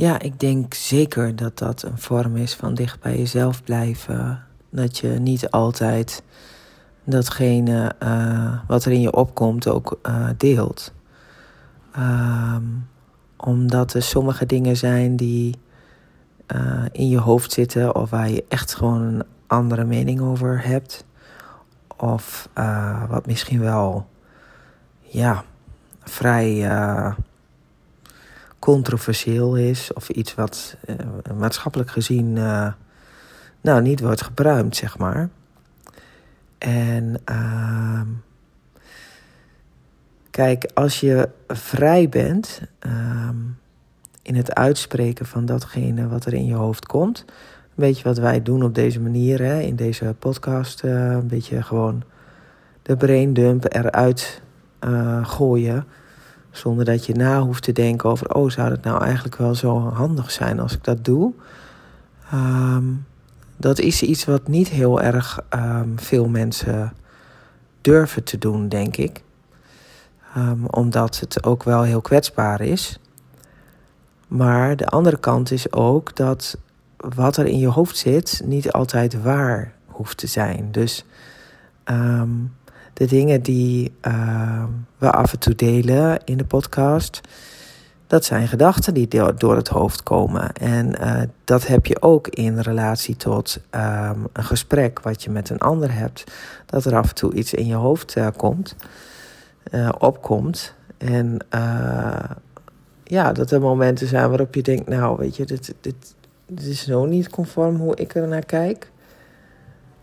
Ja, ik denk zeker dat dat een vorm is van dicht bij jezelf blijven. Dat je niet altijd datgene uh, wat er in je opkomt ook uh, deelt. Um, omdat er sommige dingen zijn die uh, in je hoofd zitten of waar je echt gewoon een andere mening over hebt. Of wat misschien wel, ja, vrij controversieel is of iets wat uh, maatschappelijk gezien uh, nou, niet wordt gebruikt, zeg maar. En uh, kijk, als je vrij bent ehm, in het uitspreken van datgene wat er in je hoofd komt, een beetje wat wij doen op deze manier, hè, in deze podcast, eh, een beetje gewoon de braindump eruit gooien zonder dat je na hoeft te denken over, oh, zou het nou eigenlijk wel zo handig zijn als ik dat doe? Um, dat is iets wat niet heel erg um, veel mensen durven te doen, denk ik. Um, omdat het ook wel heel kwetsbaar is. Maar de andere kant is ook dat wat er in je hoofd zit niet altijd waar hoeft te zijn. Dus de dingen die uh, we af en toe delen in de podcast, dat zijn gedachten die door het hoofd komen. En uh, dat heb je ook in relatie tot um, een gesprek wat je met een ander hebt. Dat er af en toe iets in je hoofd uh, komt, uh, opkomt. En ja, dat er momenten zijn waarop je denkt, nou weet je, dit, dit, dit is zo niet conform hoe ik er naar kijk.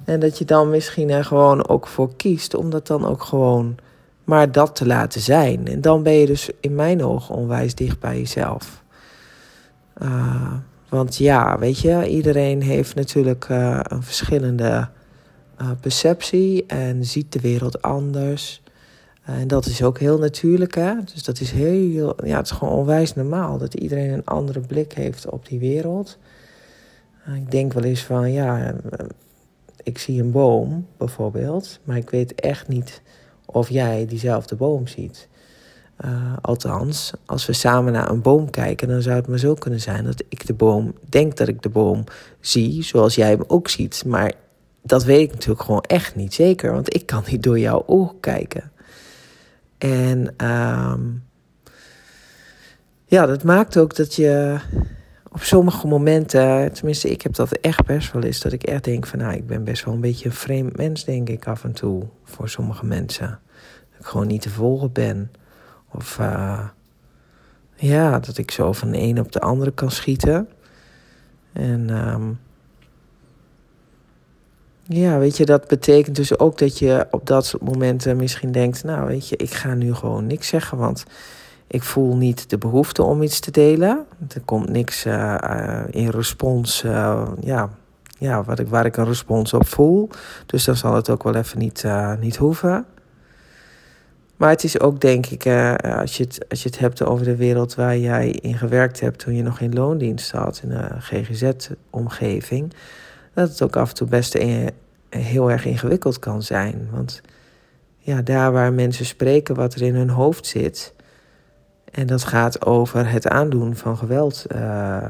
En dat je dan misschien er gewoon ook voor kiest om dat dan ook gewoon maar dat te laten zijn. En dan ben je dus in mijn ogen onwijs dicht bij jezelf. Uh, want ja, weet je, iedereen heeft natuurlijk uh, een verschillende uh, perceptie en ziet de wereld anders. en dat is ook heel natuurlijk, hè. Dus dat is heel, ja, het is gewoon onwijs normaal dat iedereen een andere blik heeft op die wereld. ik denk wel eens van, ja, ik zie een boom bijvoorbeeld, maar ik weet echt niet of jij diezelfde boom ziet. Uh, althans, als we samen naar een boom kijken, dan zou het maar zo kunnen zijn dat ik de boom denk dat ik de boom zie, zoals jij hem ook ziet. Maar dat weet ik natuurlijk gewoon echt niet zeker, want ik kan niet door jouw ogen kijken. En uh, ja, dat maakt ook dat je op sommige momenten, tenminste ik heb dat echt best wel eens, dat ik echt denk van nou, ik ben best wel een beetje een vreemd mens, denk ik af en toe, voor sommige mensen. Dat ik gewoon niet te volgen ben. Of uh, ja, dat ik zo van de een op de andere kan schieten. En um, ja, weet je, dat betekent dus ook dat je op dat soort momenten misschien denkt, nou weet je, ik ga nu gewoon niks zeggen, want ik voel niet de behoefte om iets te delen. Er komt niks uh, in respons, uh, ja, ja, wat ik, waar ik een respons op voel. Dus dan zal het ook wel even niet, niet hoeven. Maar het is ook, denk ik, als, je het, als je het hebt over de wereld waar jij in gewerkt hebt toen je nog in loondienst had, in een GGZ-omgeving, dat het ook af en toe best heel erg ingewikkeld kan zijn. Want ja, daar waar mensen spreken wat er in hun hoofd zit, en dat gaat over het aandoen van geweld uh,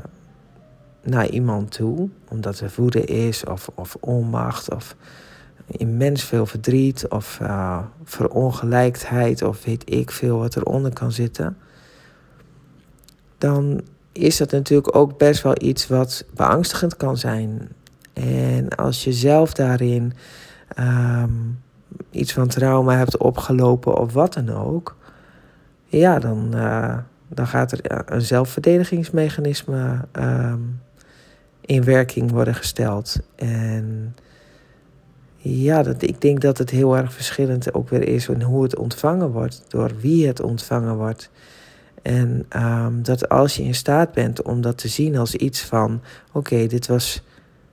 naar iemand toe, omdat er woede is, of, of onmacht, of immens veel verdriet, of uh, verongelijkheid, of weet ik veel wat eronder kan zitten. Dan is dat natuurlijk ook best wel iets wat beangstigend kan zijn. En als je zelf daarin um, iets van trauma hebt opgelopen of wat dan ook, ja, dan, uh, dan gaat er een zelfverdedigingsmechanisme um, in werking worden gesteld. En ja, dat, ik denk dat het heel erg verschillend ook weer is in hoe het ontvangen wordt, door wie het ontvangen wordt. En um, dat als je in staat bent om dat te zien als iets van: oké, dit was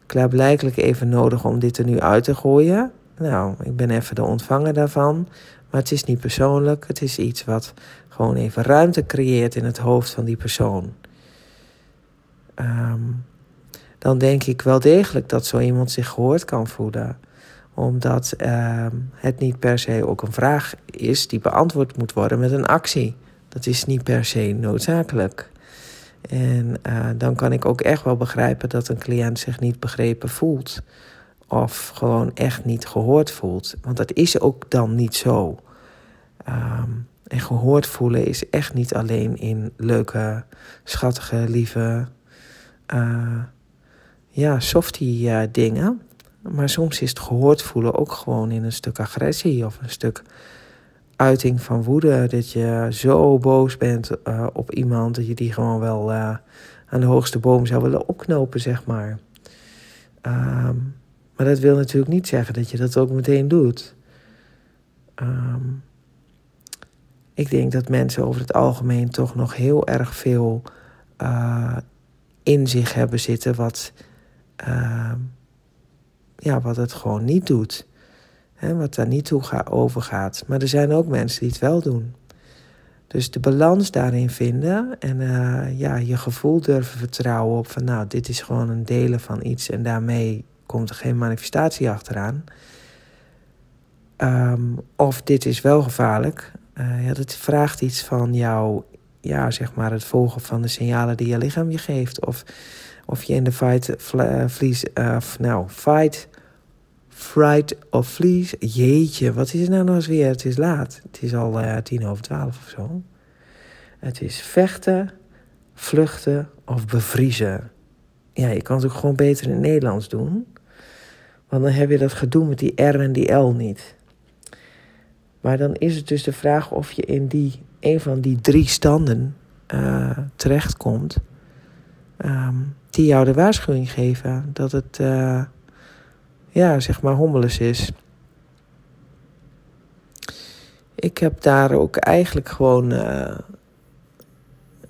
klaarblijkelijk even nodig om dit er nu uit te gooien. Nou, ik ben even de ontvanger daarvan. Maar het is niet persoonlijk. Het is iets wat gewoon even ruimte creëert in het hoofd van die persoon. Um, dan denk ik wel degelijk dat zo iemand zich gehoord kan voelen. Omdat um, het niet per se ook een vraag is die beantwoord moet worden met een actie. Dat is niet per se noodzakelijk. En uh, dan kan ik ook echt wel begrijpen dat een cliënt zich niet begrepen voelt. Of gewoon echt niet gehoord voelt. Want dat is ook dan niet zo. Um, en gehoord voelen is echt niet alleen in leuke, schattige, lieve, uh, ja, softie uh, dingen. Maar soms is het gehoord voelen ook gewoon in een stuk agressie of een stuk uiting van woede. Dat je zo boos bent uh, op iemand dat je die gewoon wel aan de hoogste boom zou willen opknopen, zeg maar. Um, maar dat wil natuurlijk niet zeggen dat je dat ook meteen doet. Um, ik denk dat mensen over het algemeen toch nog heel erg veel uh, in zich hebben zitten wat, uh, ja, wat het gewoon niet doet. Hè, wat daar niet toe ga, over gaat. Maar er zijn ook mensen die het wel doen. Dus de balans daarin vinden en uh, ja, je gevoel durven vertrouwen op van nou, dit is gewoon een delen van iets en daarmee komt er geen manifestatie achteraan. Um, of dit is wel gevaarlijk. Uh, ja, dat vraagt iets van jou, ja, zeg maar, het volgen van de signalen die je lichaam je geeft. Of, of je in de fight, vlies, uh, nou, fight, fright of vlies. Jeetje, wat is het nou nog eens weer? Het is laat. Het is al tien over twaalf of zo. Het is vechten, vluchten of bevriezen. Ja, je kan het ook gewoon beter in het Nederlands doen. Dan heb je dat gedoe met die R en die L niet. Maar dan is het dus de vraag of je in die, een van die drie standen uh, terechtkomt. Um, die jou de waarschuwing geven dat het, uh, ja, zeg maar, hommeles is. Ik heb daar ook eigenlijk gewoon, uh,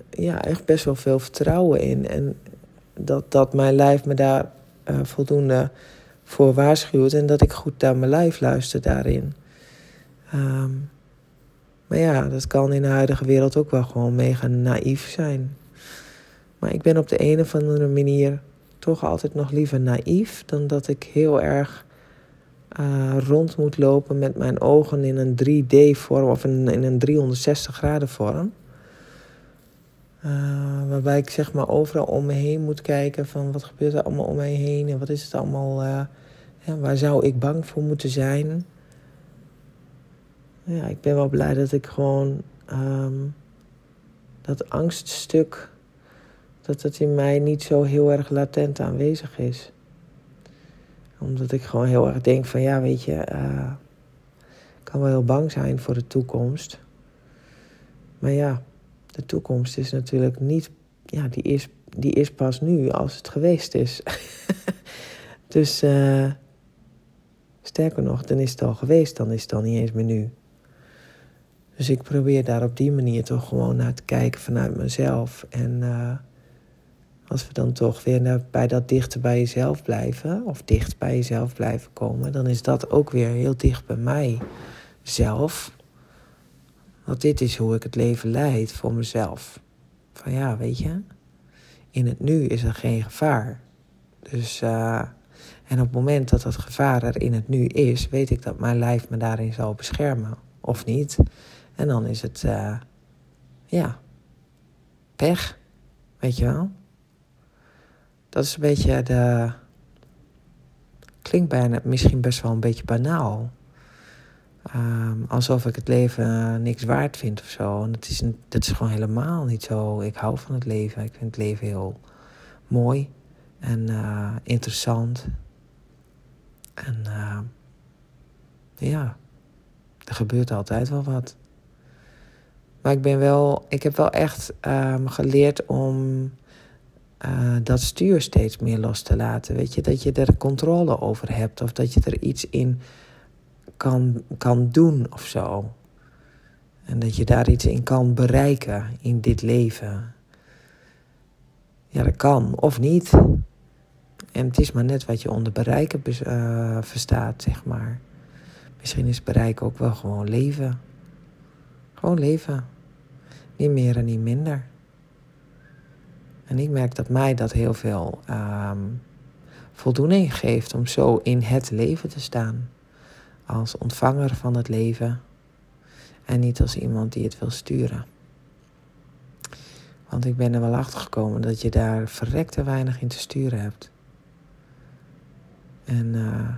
ja, echt best wel veel vertrouwen in. En dat, dat mijn lijf me daar voldoende voor waarschuwt en dat ik goed naar mijn lijf luister daarin. Um, maar ja, dat kan in de huidige wereld ook wel gewoon mega naïef zijn. Maar ik ben op de een of andere manier toch altijd nog liever naïef dan dat ik heel erg uh, rond moet lopen met mijn ogen in een 3D-vorm of in een 360 graden vorm. Uh, waarbij ik zeg maar overal om me heen moet kijken van wat gebeurt er allemaal om mij heen en wat is het allemaal, uh, ja, waar zou ik bang voor moeten zijn ja, ik ben wel blij dat ik gewoon um, dat angststuk, dat dat in mij niet zo heel erg latent aanwezig is. Omdat ik gewoon heel erg denk van ja, weet je, uh, ik kan wel heel bang zijn voor de toekomst. Maar ja, de toekomst is natuurlijk niet, ja, die is, die is pas nu als het geweest is. dus uh, sterker nog, dan is het al geweest, dan is het al niet eens meer nu. Dus ik probeer daar op die manier toch gewoon naar te kijken vanuit mezelf. En uh, als we dan toch weer bij dat dichter bij jezelf blijven, of dicht bij jezelf blijven komen, dan is dat ook weer heel dicht bij mij zelf. Want dit is hoe ik het leven leid voor mezelf. Van ja, weet je, in het nu is er geen gevaar. Dus, uh, en op het moment dat dat gevaar er in het nu is, weet ik dat mijn lijf me daarin zal beschermen. Of niet. En dan is het, uh, ja, pech. Weet je wel? Dat is een beetje de. Klinkt bijna misschien best wel een beetje banaal. Um, alsof ik het leven niks waard vind of zo. En dat is, is gewoon helemaal niet zo. Ik hou van het leven. Ik vind het leven heel mooi en uh, interessant. En ja, er gebeurt altijd wel wat. Maar ik ben wel, ik heb wel echt um, geleerd om uh, dat stuur steeds meer los te laten. Weet je, dat je er controle over hebt of dat je er iets in kan, kan doen of zo. En dat je daar iets in kan bereiken in dit leven. Ja, dat kan of niet. En het is maar net wat je onder bereiken uh, verstaat, zeg maar. Misschien is bereiken ook wel gewoon leven. Gewoon leven. Niet meer en niet minder. En ik merk dat mij dat heel veel um, voldoening geeft om zo in het leven te staan. Als ontvanger van het leven. En niet als iemand die het wil sturen. Want ik ben er wel achter gekomen dat je daar verrekte weinig in te sturen hebt. En uh,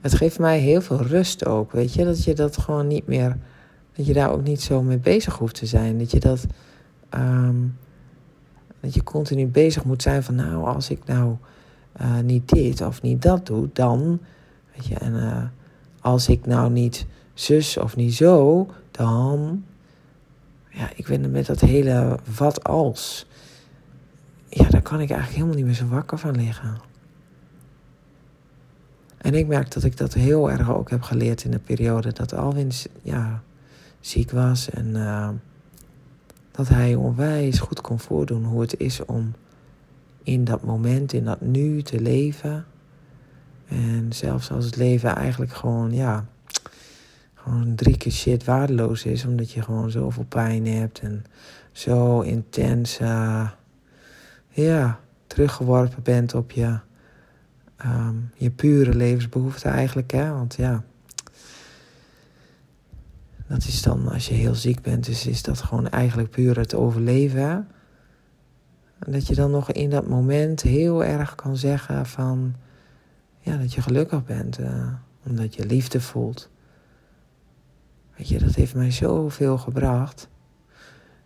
het geeft mij heel veel rust ook, weet je, dat je dat gewoon niet meer, dat je daar ook niet zo mee bezig hoeft te zijn. Dat je dat, um, dat je continu bezig moet zijn van, nou, als ik nou uh, niet dit of niet dat doe, dan, en uh, als ik nou niet zus of niet zo, dan, ja, ik ben met dat hele wat als, ja, daar kan ik eigenlijk helemaal niet meer zo wakker van liggen. En ik merk dat ik dat heel erg ook heb geleerd in de periode dat Alwin ja, ziek was. En uh, dat hij onwijs goed kon voordoen hoe het is om in dat moment, in dat nu te leven. En zelfs als het leven eigenlijk gewoon, ja, gewoon drie keer shit waardeloos is. Omdat je gewoon zoveel pijn hebt en zo intens, uh, ja, teruggeworpen bent op je um, je pure levensbehoefte eigenlijk. Hè? Want ja, dat is dan als je heel ziek bent, dus is dat gewoon eigenlijk puur het overleven. Hè? Dat je dan nog in dat moment heel erg kan zeggen van ja, dat je gelukkig bent, uh, omdat je liefde voelt. Weet je, dat heeft mij zoveel gebracht.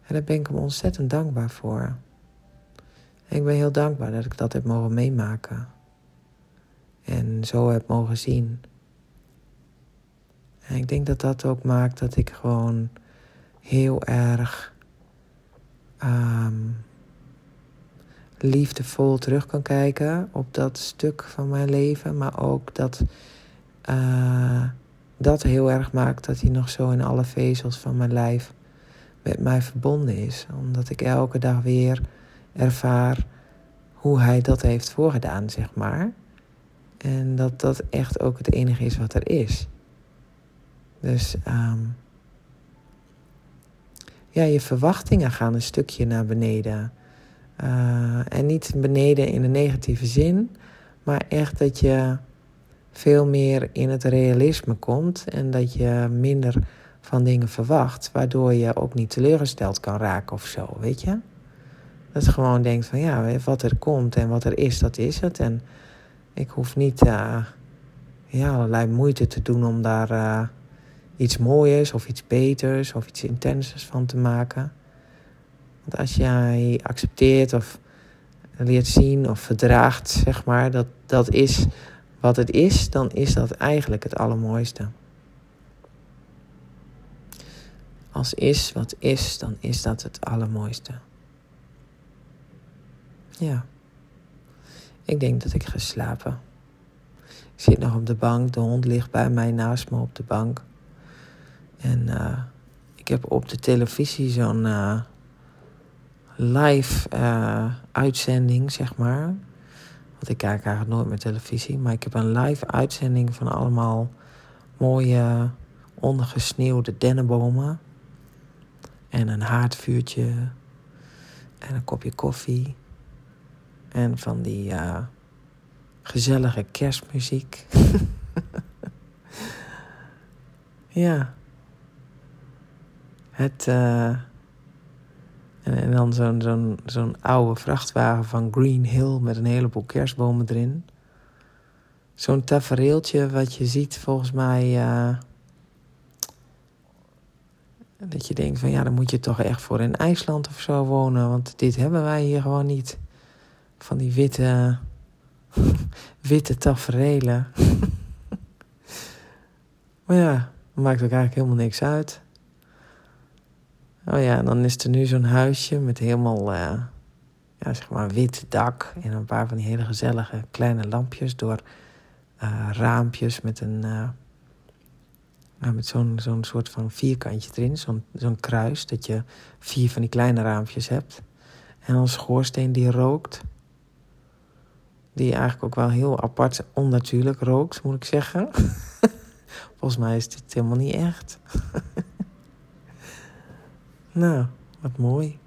En daar ben ik hem ontzettend dankbaar voor. En ik ben heel dankbaar dat ik dat heb mogen meemaken en zo heb mogen zien. En ik denk dat dat ook maakt dat ik gewoon heel erg um, liefdevol terug kan kijken op dat stuk van mijn leven. Maar ook dat uh, dat heel erg maakt dat hij nog zo in alle vezels van mijn lijf met mij verbonden is. Omdat ik elke dag weer ervaar hoe hij dat heeft voorgedaan, zeg maar. En dat dat echt ook het enige is wat er is. Dus um, ja, je verwachtingen gaan een stukje naar beneden. Uh, en niet beneden in de negatieve zin, maar echt dat je veel meer in het realisme komt en dat je minder van dingen verwacht, waardoor je ook niet teleurgesteld kan raken of zo, weet je? Dat je gewoon denkt van ja, wat er komt en wat er is, dat is het. En ik hoef niet ja, allerlei moeite te doen om daar uh, iets moois of iets beters of iets intensers van te maken. Als jij accepteert of leert zien of verdraagt, zeg maar, dat dat is wat het is, dan is dat eigenlijk het allermooiste. Als is wat is, dan is dat het allermooiste. Ja. Ik denk dat ik ga slapen. Ik zit nog op de bank. De hond ligt bij mij naast me op de bank. En uh, ik heb op de televisie zo'n uh, live uh, uitzending, zeg maar. Want ik kijk eigenlijk nooit meer televisie. Maar ik heb een live uitzending van allemaal mooie ondergesneeuwde dennenbomen. En een haardvuurtje. En een kopje koffie. En van die uh, gezellige kerstmuziek. ja. Het. Uh, en, en, dan zo'n zo'n zo'n oude vrachtwagen van Green Hill met een heleboel kerstbomen erin. Zo'n tafereeltje wat je ziet volgens mij. Uh, dat je denkt van ja, dan moet je toch echt voor in IJsland of zo wonen. Want dit hebben wij hier gewoon niet van die witte, witte taferelen. maar ja, maakt ook eigenlijk helemaal niks uit. Oh ja, dan is er nu zo'n huisje met helemaal, uh, ja, zeg maar, wit dak. En een paar van die hele gezellige kleine lampjes door uh, raampjes met een. Uh, nou, met zo'n zo'n soort van vierkantje erin, zo'n zo'n kruis, dat je vier van die kleine raampjes hebt. En een schoorsteen die rookt. Die eigenlijk ook wel heel apart onnatuurlijk rookt, moet ik zeggen. Volgens mij is dit helemaal niet echt. nou, wat mooi.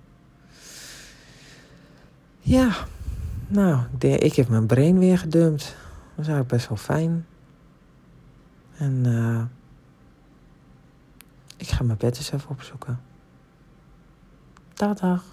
Ja, nou, ik heb mijn brain weer gedumpt. Dat is eigenlijk best wel fijn. En uh, ik ga mijn bed eens even opzoeken. Dag, dag.